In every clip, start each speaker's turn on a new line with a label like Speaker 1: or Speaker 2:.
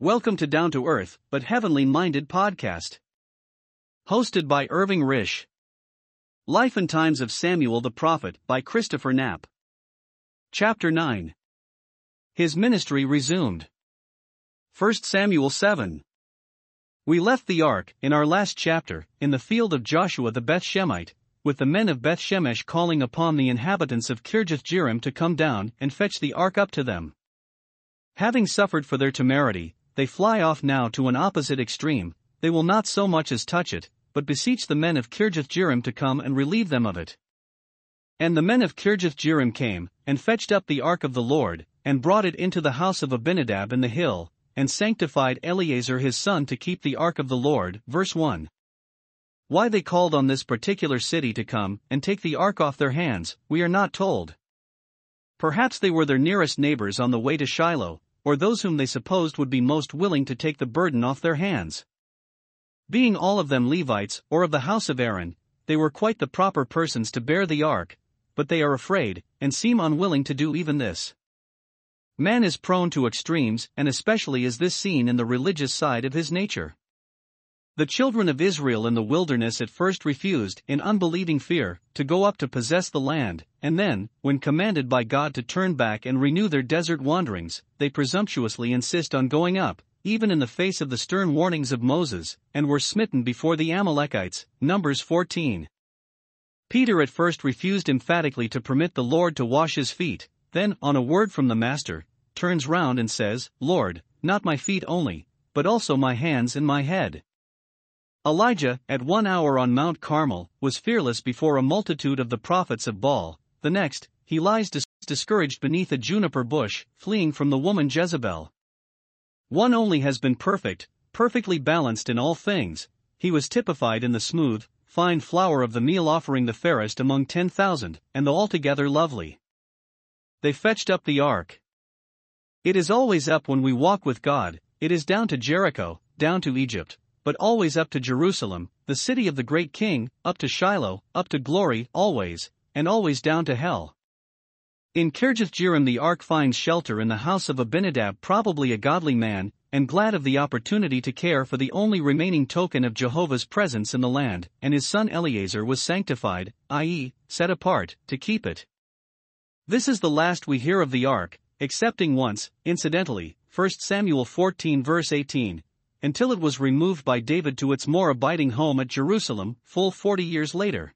Speaker 1: Welcome to Down to Earth, but Heavenly Minded podcast. Hosted by Irving Risch. Life and Times of Samuel the Prophet by Christopher Knapp. Chapter 9. His ministry resumed. 1 Samuel 7. We left the ark, in our last chapter, in the field of Joshua the Bethshemite, with the men of Bethshemesh calling upon the inhabitants of Kirjath Jearim to come down and fetch the ark up to them. Having suffered for their temerity, they fly off now to an opposite extreme, they will not so much as touch it, but beseech the men of Kirjath Jearim to come and relieve them of it. And the men of Kirjath Jearim came, and fetched up the ark of the Lord, and brought it into the house of Abinadab in the hill, and sanctified Eleazar his son to keep the ark of the Lord. Verse 1. Why they called on this particular city to come and take the ark off their hands, we are not told. Perhaps they were their nearest neighbors on the way to Shiloh, or those whom they supposed would be most willing to take the burden off their hands. Being all of them Levites, or of the house of Aaron, they were quite the proper persons to bear the ark, but they are afraid, and seem unwilling to do even this. Man is prone to extremes, and especially is this seen in the religious side of his nature. The children of Israel in the wilderness at first refused, in unbelieving fear, to go up to possess the land, and then, when commanded by God to turn back and renew their desert wanderings, they presumptuously insist on going up, even in the face of the stern warnings of Moses, and were smitten before the Amalekites. Numbers 14. Peter at first refused emphatically to permit the Lord to wash his feet, then, on a word from the Master, turns round and says, Lord, not my feet only, but also my hands and my head. Elijah, at one hour on Mount Carmel, was fearless before a multitude of the prophets of Baal, the next, he lies dis- discouraged beneath a juniper bush, fleeing from the woman Jezebel. One only has been perfect, perfectly balanced in all things, he was typified in the smooth, fine flour of the meal offering the fairest among ten thousand, and the altogether lovely. They fetched up the ark. It is always up when we walk with God, it is down to Jericho, down to Egypt, but always up to Jerusalem, the city of the great king, up to Shiloh, up to glory, always, and always down to hell. In Kirjath Jearim the ark finds shelter in the house of Abinadab, probably a godly man, and glad of the opportunity to care for the only remaining token of Jehovah's presence in the land, and his son Eleazar was sanctified, i.e., set apart, to keep it. This is the last we hear of the ark, excepting once, incidentally, 1 Samuel 14 verse 18, until it was removed by David to its more abiding home at Jerusalem, full forty years later.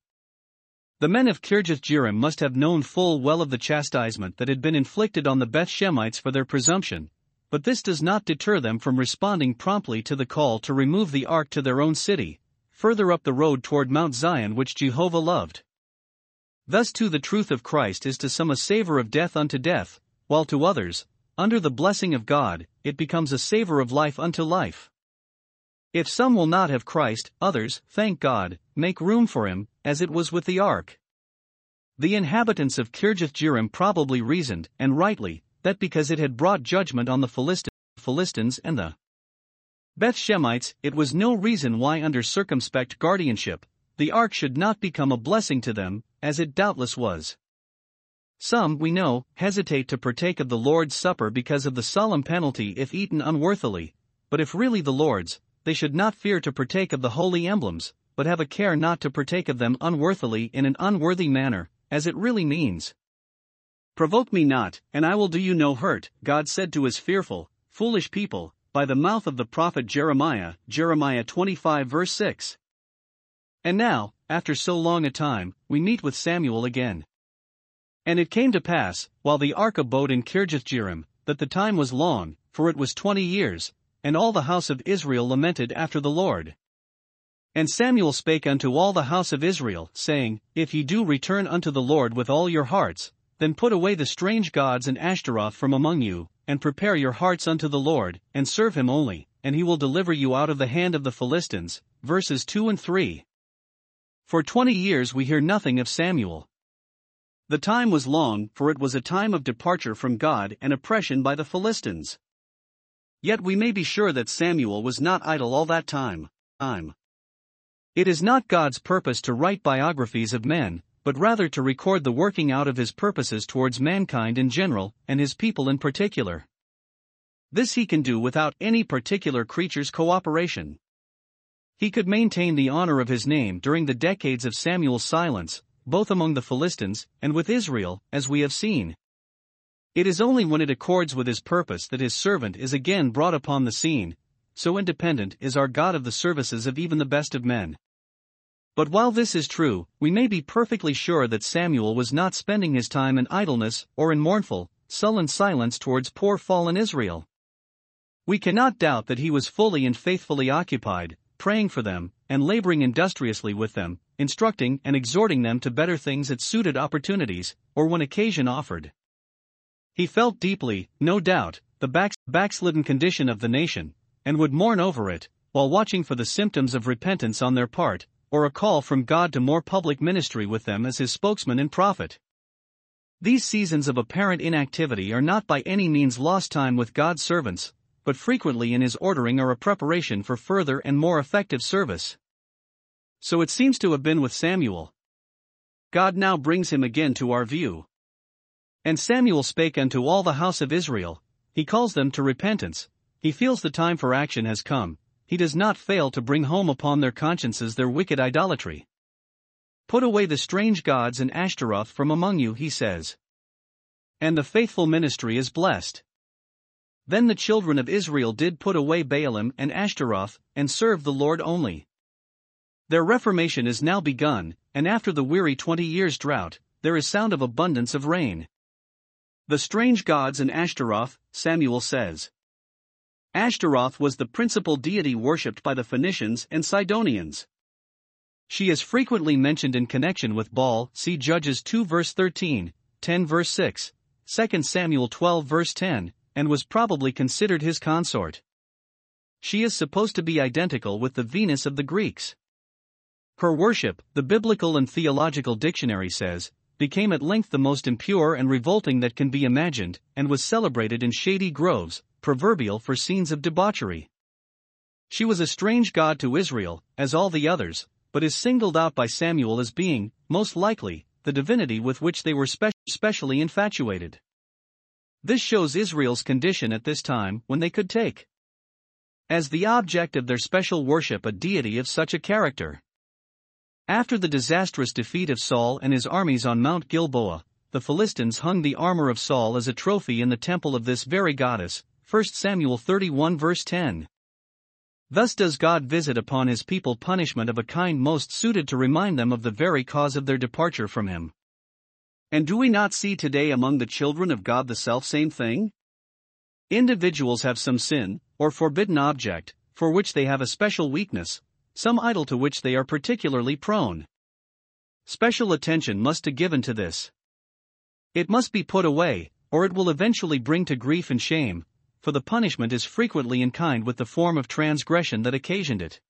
Speaker 1: The men of Kirjath Jearim must have known full well of the chastisement that had been inflicted on the Beth Shemites for their presumption, but this does not deter them from responding promptly to the call to remove the ark to their own city, further up the road toward Mount Zion which Jehovah loved. Thus too the truth of Christ is to some a savor of death unto death, while to others, under the blessing of God, it becomes a savor of life unto life. If some will not have Christ, others, thank God, make room for him, as it was with the ark. The inhabitants of Kirjath Jearim probably reasoned, and rightly, that because it had brought judgment on the Philistines and the Beth Shemites, it was no reason why, under circumspect guardianship, the ark should not become a blessing to them, as it doubtless was. Some, we know, hesitate to partake of the Lord's Supper because of the solemn penalty if eaten unworthily, but if really the Lord's, they should not fear to partake of the holy emblems, but have a care not to partake of them unworthily in an unworthy manner, as it really means. Provoke me not, and I will do you no hurt, God said to his fearful, foolish people, by the mouth of the prophet Jeremiah, Jeremiah 25 verse 6. And now, after so long a time, we meet with Samuel again. And it came to pass, while the ark abode in Kirjath Jearim, that the time was long, for it was twenty years, and all the house of Israel lamented after the Lord. And Samuel spake unto all the house of Israel, saying, If ye do return unto the Lord with all your hearts, then put away the strange gods and Ashtaroth from among you, and prepare your hearts unto the Lord, and serve him only, and he will deliver you out of the hand of the Philistines. Verses 2 and 3. For twenty years we hear nothing of Samuel. The time was long, for it was a time of departure from God and oppression by the Philistines. Yet we may be sure that Samuel was not idle all that time. time. It is not God's purpose to write biographies of men, but rather to record the working out of his purposes towards mankind in general, and his people in particular. This he can do without any particular creature's cooperation. He could maintain the honor of his name during the decades of Samuel's silence, both among the Philistines and with Israel, as we have seen. It is only when it accords with his purpose that his servant is again brought upon the scene, so independent is our God of the services of even the best of men. But while this is true, we may be perfectly sure that Samuel was not spending his time in idleness or in mournful, sullen silence towards poor fallen Israel. We cannot doubt that he was fully and faithfully occupied, praying for them, and laboring industriously with them, instructing and exhorting them to better things at suited opportunities, or when occasion offered. He felt deeply, no doubt, the back- backslidden condition of the nation, and would mourn over it, while watching for the symptoms of repentance on their part, or a call from God to more public ministry with them as his spokesman and prophet. These seasons of apparent inactivity are not by any means lost time with God's servants, but frequently in his ordering are a preparation for further and more effective service. So it seems to have been with Samuel. God now brings him again to our view. And Samuel spake unto all the house of Israel, he calls them to repentance, he feels the time for action has come, he does not fail to bring home upon their consciences their wicked idolatry. Put away the strange gods and Ashtaroth from among you, he says. And the faithful ministry is blessed. Then the children of Israel did put away Baalim and Ashtaroth, and serve the Lord only. Their reformation is now begun, and after the weary twenty years' drought, there is sound of abundance of rain. The strange gods and Ashtaroth, Samuel says. Ashtaroth was the principal deity worshipped by the Phoenicians and Sidonians. She is frequently mentioned in connection with Baal, see Judges 2 verse 13, 10 verse 6, 2 Samuel 12 verse 10, and was probably considered his consort. She is supposed to be identical with the Venus of the Greeks. Her worship, the Biblical and Theological Dictionary says, became at length the most impure and revolting that can be imagined, and was celebrated in shady groves, proverbial for scenes of debauchery. She was a strange god to Israel, as all the others, but is singled out by Samuel as being, most likely, the divinity with which they were spe- specially infatuated. This shows Israel's condition at this time when they could take as the object of their special worship a deity of such a character. After the disastrous defeat of Saul and his armies on Mount Gilboa, the Philistines hung the armor of Saul as a trophy in the temple of this very goddess, 1 Samuel 31 verse 10. Thus does God visit upon his people punishment of a kind most suited to remind them of the very cause of their departure from him. And do we not see today among the children of God the self-same thing? Individuals have some sin, or forbidden object, for which they have a special weakness, some idol to which they are particularly prone. Special attention must be given to this. It must be put away, or it will eventually bring to grief and shame, for the punishment is frequently in kind with the form of transgression that occasioned it.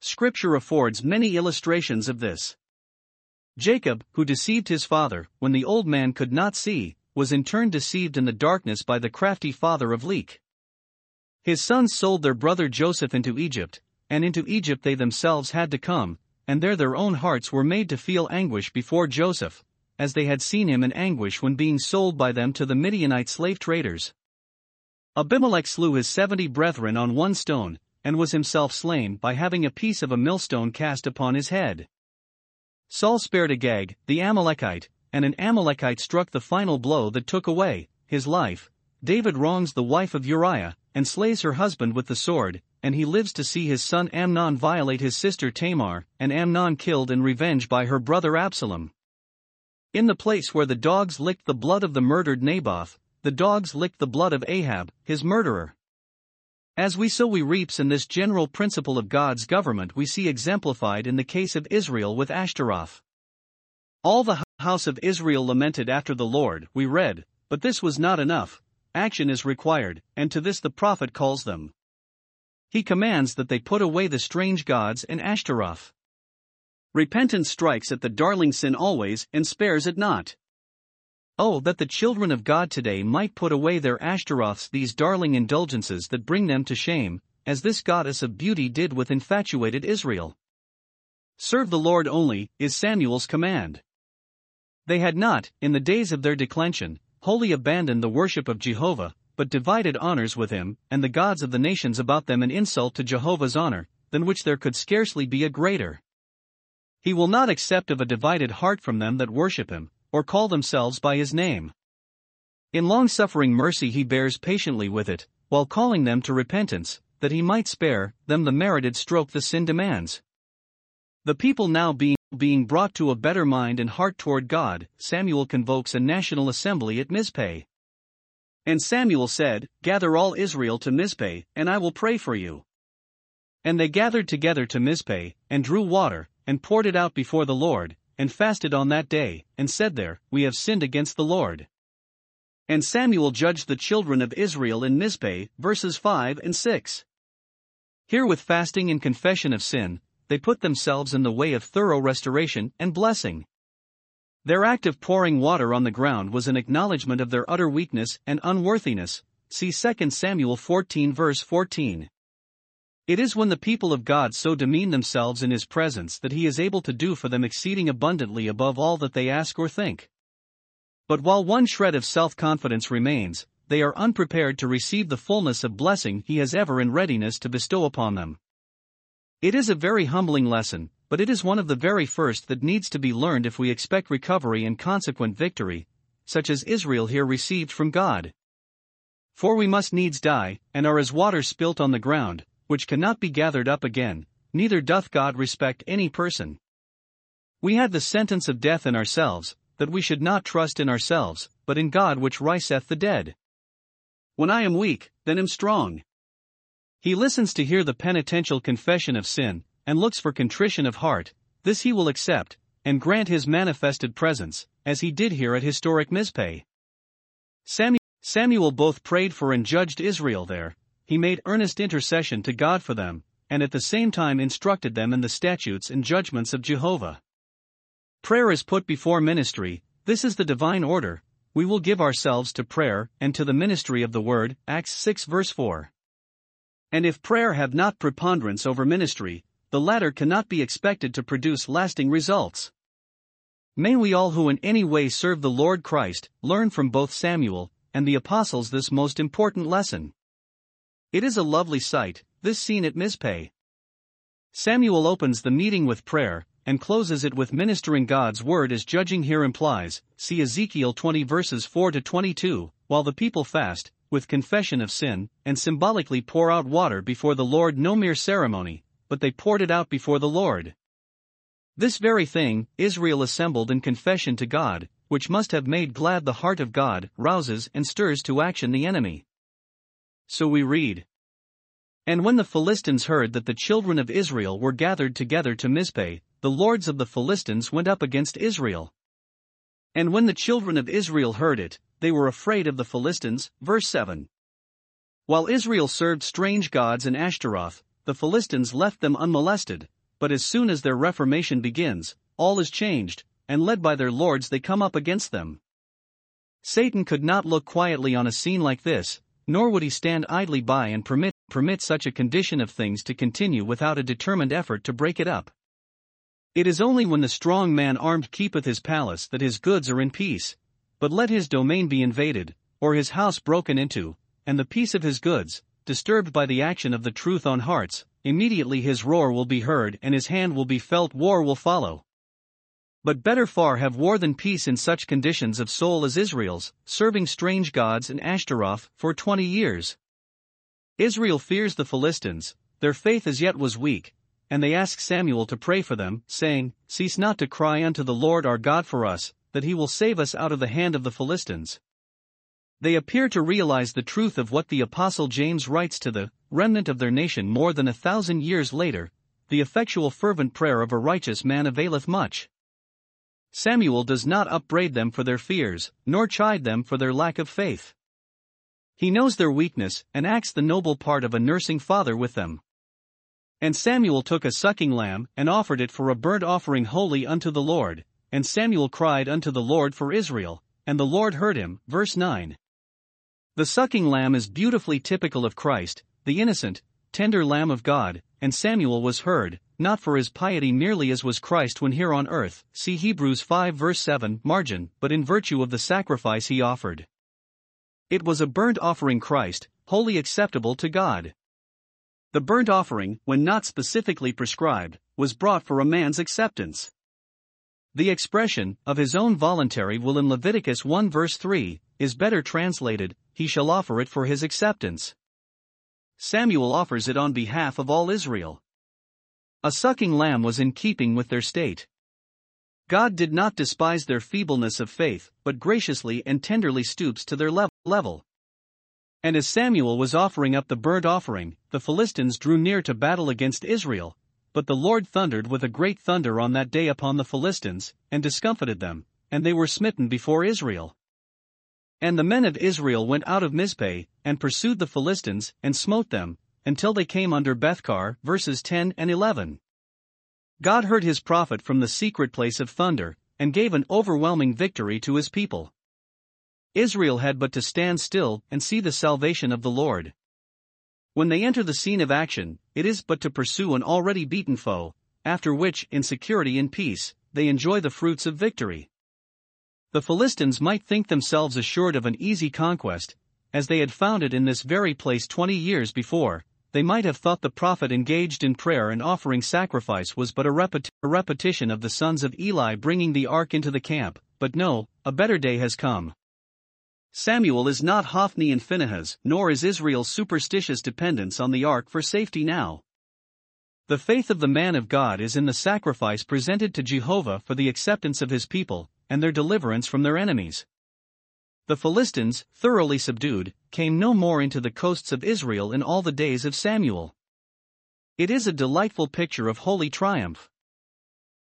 Speaker 1: Scripture affords many illustrations of this. Jacob, who deceived his father, when the old man could not see, was in turn deceived in the darkness by the crafty father of Leah. His sons sold their brother Joseph into Egypt, and into Egypt they themselves had to come, and there their own hearts were made to feel anguish before Joseph, as they had seen him in anguish when being sold by them to the Midianite slave traders. Abimelech slew his seventy brethren on one stone, and was himself slain by having a piece of a millstone cast upon his head. Saul spared Agag, the Amalekite, and an Amalekite struck the final blow that took away his life. David wrongs the wife of Uriah, and slays her husband with the sword, and he lives to see his son Amnon violate his sister Tamar, and Amnon killed in revenge by her brother Absalom. In the place where the dogs licked the blood of the murdered Naboth, the dogs licked the blood of Ahab, his murderer. As we sow we reaps in this general principle of God's government we see exemplified in the case of Israel with Ashtaroth. All the house of Israel lamented after the Lord, we read, but this was not enough, action is required, and to this the prophet calls them. He commands that they put away the strange gods and Ashtaroth. Repentance strikes at the darling sin always and spares it not. Oh, that the children of God today might put away their Ashtaroths, these darling indulgences that bring them to shame, as this goddess of beauty did with infatuated Israel. Serve the Lord only, is Samuel's command. They had not, in the days of their declension, wholly abandoned the worship of Jehovah, but divided honors with him, and the gods of the nations about them an insult to Jehovah's honor, than which there could scarcely be a greater. He will not accept of a divided heart from them that worship him, or call themselves by his name. In long suffering mercy he bears patiently with it, while calling them to repentance, that he might spare them the merited stroke the sin demands. The people now being, being brought to a better mind and heart toward God, Samuel convokes a national assembly at Mizpeh. And Samuel said, Gather all Israel to Mizpeh, and I will pray for you. And they gathered together to Mizpeh, and drew water, and poured it out before the Lord, and fasted on that day, and said there, We have sinned against the Lord. And Samuel judged the children of Israel in Mizpeh, verses 5 and 6. Here, with fasting and confession of sin, they put themselves in the way of thorough restoration and blessing. Their act of pouring water on the ground was an acknowledgement of their utter weakness and unworthiness. See 2 Samuel 14, verse 14. It is when the people of God so demean themselves in His presence that He is able to do for them exceeding abundantly above all that they ask or think. But while one shred of self confidence remains, they are unprepared to receive the fullness of blessing He has ever in readiness to bestow upon them. It is a very humbling lesson, but it is one of the very first that needs to be learned if we expect recovery and consequent victory, such as Israel here received from God. For we must needs die, and are as water spilt on the ground, which cannot be gathered up again, neither doth God respect any person. We had the sentence of death in ourselves, that we should not trust in ourselves, but in God which riseth the dead. When I am weak, then am strong. He listens to hear the penitential confession of sin, and looks for contrition of heart, this he will accept, and grant his manifested presence, as he did here at historic Mizpeh. Samuel both prayed for and judged Israel there, he made earnest intercession to God for them, and at the same time instructed them in the statutes and judgments of Jehovah. Prayer is put before ministry, this is the divine order. We will give ourselves to prayer and to the ministry of the word, Acts 6 verse 4. And if prayer have not preponderance over ministry, the latter cannot be expected to produce lasting results. May we all who in any way serve the Lord Christ learn from both Samuel and the apostles this most important lesson. It is a lovely sight, this scene at Mizpeh. Samuel opens the meeting with prayer, and closes it with ministering God's word as judging here implies, see Ezekiel 20 verses 4 to 22, while the people fast, with confession of sin, and symbolically pour out water before the Lord no mere ceremony, but they poured it out before the Lord. This very thing, Israel assembled in confession to God, which must have made glad the heart of God, rouses and stirs to action the enemy. So we read. And when the Philistines heard that the children of Israel were gathered together to Mizpeh, the lords of the Philistines went up against Israel. And when the children of Israel heard it, they were afraid of the Philistines. Verse 7. While Israel served strange gods in Ashtaroth, the Philistines left them unmolested, but as soon as their reformation begins, all is changed, and led by their lords they come up against them. Satan could not look quietly on a scene like this, nor would he stand idly by and permit, permit such a condition of things to continue without a determined effort to break it up. It is only when the strong man armed keepeth his palace that his goods are in peace. But let his domain be invaded, or his house broken into, and the peace of his goods, disturbed by the action of the truth on hearts, immediately his roar will be heard and his hand will be felt, war will follow. But better far have war than peace in such conditions of soul as Israel's, serving strange gods in Ashtaroth for twenty years. Israel fears the Philistines, their faith as yet was weak, and they ask Samuel to pray for them, saying, Cease not to cry unto the Lord our God for us, that he will save us out of the hand of the Philistines. They appear to realize the truth of what the Apostle James writes to the remnant of their nation more than a thousand years later the effectual fervent prayer of a righteous man availeth much. Samuel does not upbraid them for their fears, nor chide them for their lack of faith. He knows their weakness and acts the noble part of a nursing father with them. And Samuel took a sucking lamb, and offered it for a burnt offering holy unto the Lord. And Samuel cried unto the Lord for Israel, and the Lord heard him. Verse 9. The sucking lamb is beautifully typical of Christ, the innocent, tender Lamb of God, and Samuel was heard, not for his piety merely as was Christ when here on earth, see Hebrews 5 verse 7, margin, but in virtue of the sacrifice he offered. It was a burnt offering Christ, wholly acceptable to God. The burnt offering, when not specifically prescribed, was brought for a man's acceptance. The expression, of his own voluntary will in Leviticus 1 verse 3, is better translated, he shall offer it for his acceptance. Samuel offers it on behalf of all Israel. A sucking lamb was in keeping with their state. God did not despise their feebleness of faith, but graciously and tenderly stoops to their level. And as Samuel was offering up the burnt offering, the Philistines drew near to battle against Israel. But the Lord thundered with a great thunder on that day upon the Philistines, and discomfited them, and they were smitten before Israel. And the men of Israel went out of Mizpeh, and pursued the Philistines, and smote them, until they came under Bethcar, verses 10 and 11. God heard his prophet from the secret place of thunder, and gave an overwhelming victory to his people. Israel had but to stand still and see the salvation of the Lord. When they enter the scene of action, it is but to pursue an already beaten foe, after which, in security and peace, they enjoy the fruits of victory. The Philistines might think themselves assured of an easy conquest, as they had found it in this very place twenty years before, they might have thought the prophet engaged in prayer and offering sacrifice was but a, a, repetition of the sons of Eli bringing the ark into the camp, but no, a better day has come. Samuel is not Hophni and Phinehas, nor is Israel's superstitious dependence on the ark for safety now. The faith of the man of God is in the sacrifice presented to Jehovah for the acceptance of his people, and their deliverance from their enemies. The Philistines, thoroughly subdued, came no more into the coasts of Israel in all the days of Samuel. It is a delightful picture of holy triumph.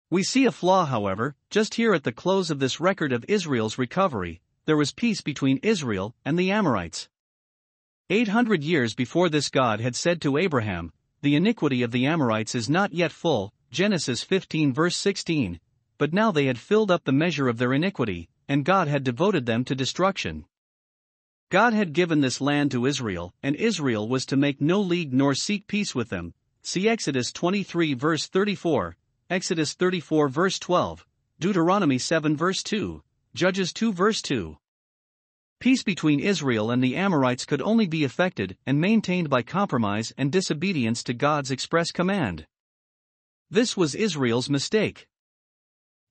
Speaker 1: We see a flaw, however, just here at the close of this record of Israel's recovery, there was peace between Israel and the Amorites. Eight hundred years before this God had said to Abraham, The iniquity of the Amorites is not yet full, Genesis 15 verse 16, but now they had filled up the measure of their iniquity, and God had devoted them to destruction. God had given this land to Israel, and Israel was to make no league nor seek peace with them. See Exodus 23 verse 34, Exodus 34 verse 12, Deuteronomy 7 verse 2, Judges 2 verse 2. Peace between Israel and the Amorites could only be effected and maintained by compromise and disobedience to God's express command. This was Israel's mistake.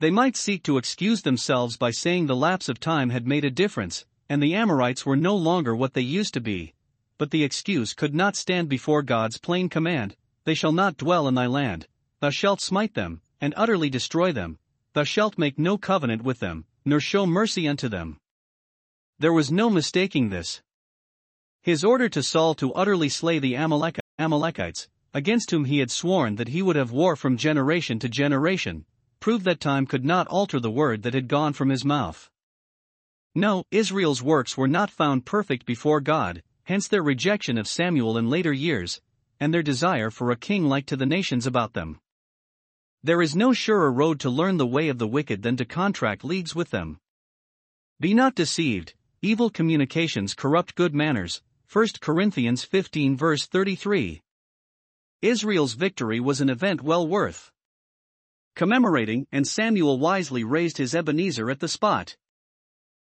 Speaker 1: They might seek to excuse themselves by saying the lapse of time had made a difference, and the Amorites were no longer what they used to be. But the excuse could not stand before God's plain command They shall not dwell in thy land, thou shalt smite them, and utterly destroy them, thou shalt make no covenant with them, nor show mercy unto them. There was no mistaking this. His order to Saul to utterly slay the Amalek- Amalekites, against whom he had sworn that he would have war from generation to generation, proved that time could not alter the word that had gone from his mouth. No, Israel's works were not found perfect before God, hence their rejection of Samuel in later years, and their desire for a king like to the nations about them. There is no surer road to learn the way of the wicked than to contract leagues with them. Be not deceived, evil communications corrupt good manners. 1 Corinthians 15 verse 33. Israel's victory was an event well worth commemorating, and Samuel wisely raised his Ebenezer at the spot.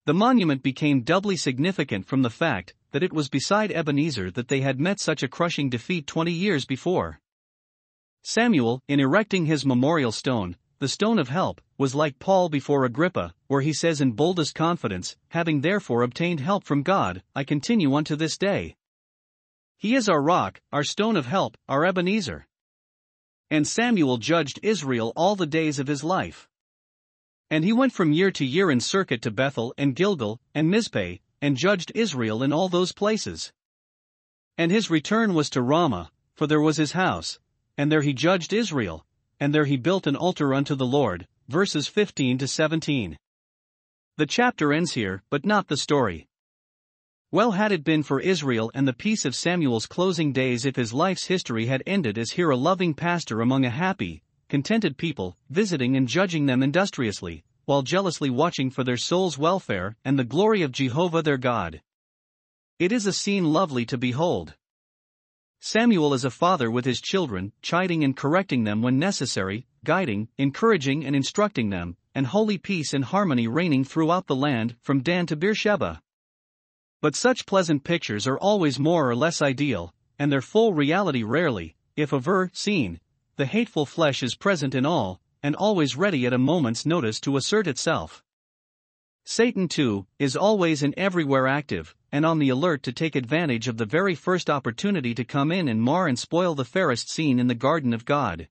Speaker 1: The monument became doubly significant from the fact that it was beside Ebenezer that they had met such a crushing defeat 20 years before. Samuel, in erecting his memorial stone, the stone of help, was like Paul before Agrippa, where he says in boldest confidence, Having therefore obtained help from God, I continue unto this day. He is our rock, our stone of help, our Ebenezer. And Samuel judged Israel all the days of his life. And he went from year to year in circuit to Bethel and Gilgal and Mizpeh, and judged Israel in all those places. And his return was to Ramah, for there was his house, and there he judged Israel, and there he built an altar unto the Lord. Verses 15 to 17. The chapter ends here, but not the story. Well had it been for Israel and the peace of Samuel's closing days if his life's history had ended as here a loving pastor among a happy, contented people, visiting and judging them industriously, while jealously watching for their soul's welfare and the glory of Jehovah their God. It is a scene lovely to behold. Samuel is a father with his children, chiding and correcting them when necessary, guiding, encouraging, and instructing them, and holy peace and harmony reigning throughout the land, from Dan to Beersheba. But such pleasant pictures are always more or less ideal, and their full reality rarely, if ever, seen. The hateful flesh is present in all, and always ready at a moment's notice to assert itself. Satan, too, is always and everywhere active, and on the alert to take advantage of the very first opportunity to come in and mar and spoil the fairest scene in the garden of God.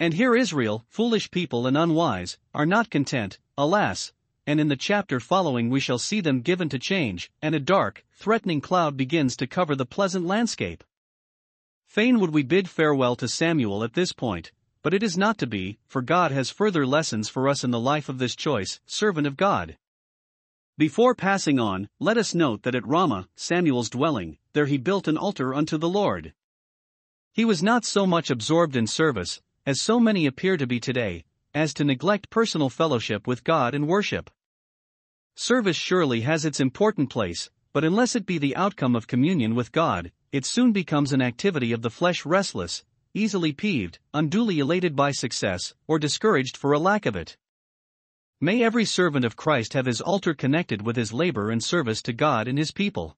Speaker 1: And here Israel, foolish people and unwise, are not content, alas, and in the chapter following we shall see them given to change, and a dark, threatening cloud begins to cover the pleasant landscape. Fain would we bid farewell to Samuel at this point, but it is not to be, for God has further lessons for us in the life of this choice, servant of God. Before passing on, let us note that at Ramah, Samuel's dwelling, there he built an altar unto the Lord. He was not so much absorbed in service, as so many appear to be today, as to neglect personal fellowship with God and worship. Service surely has its important place, but unless it be the outcome of communion with God, it soon becomes an activity of the flesh restless, easily peeved, unduly elated by success, or discouraged for a lack of it. May every servant of Christ have his altar connected with his labor and service to God and his people.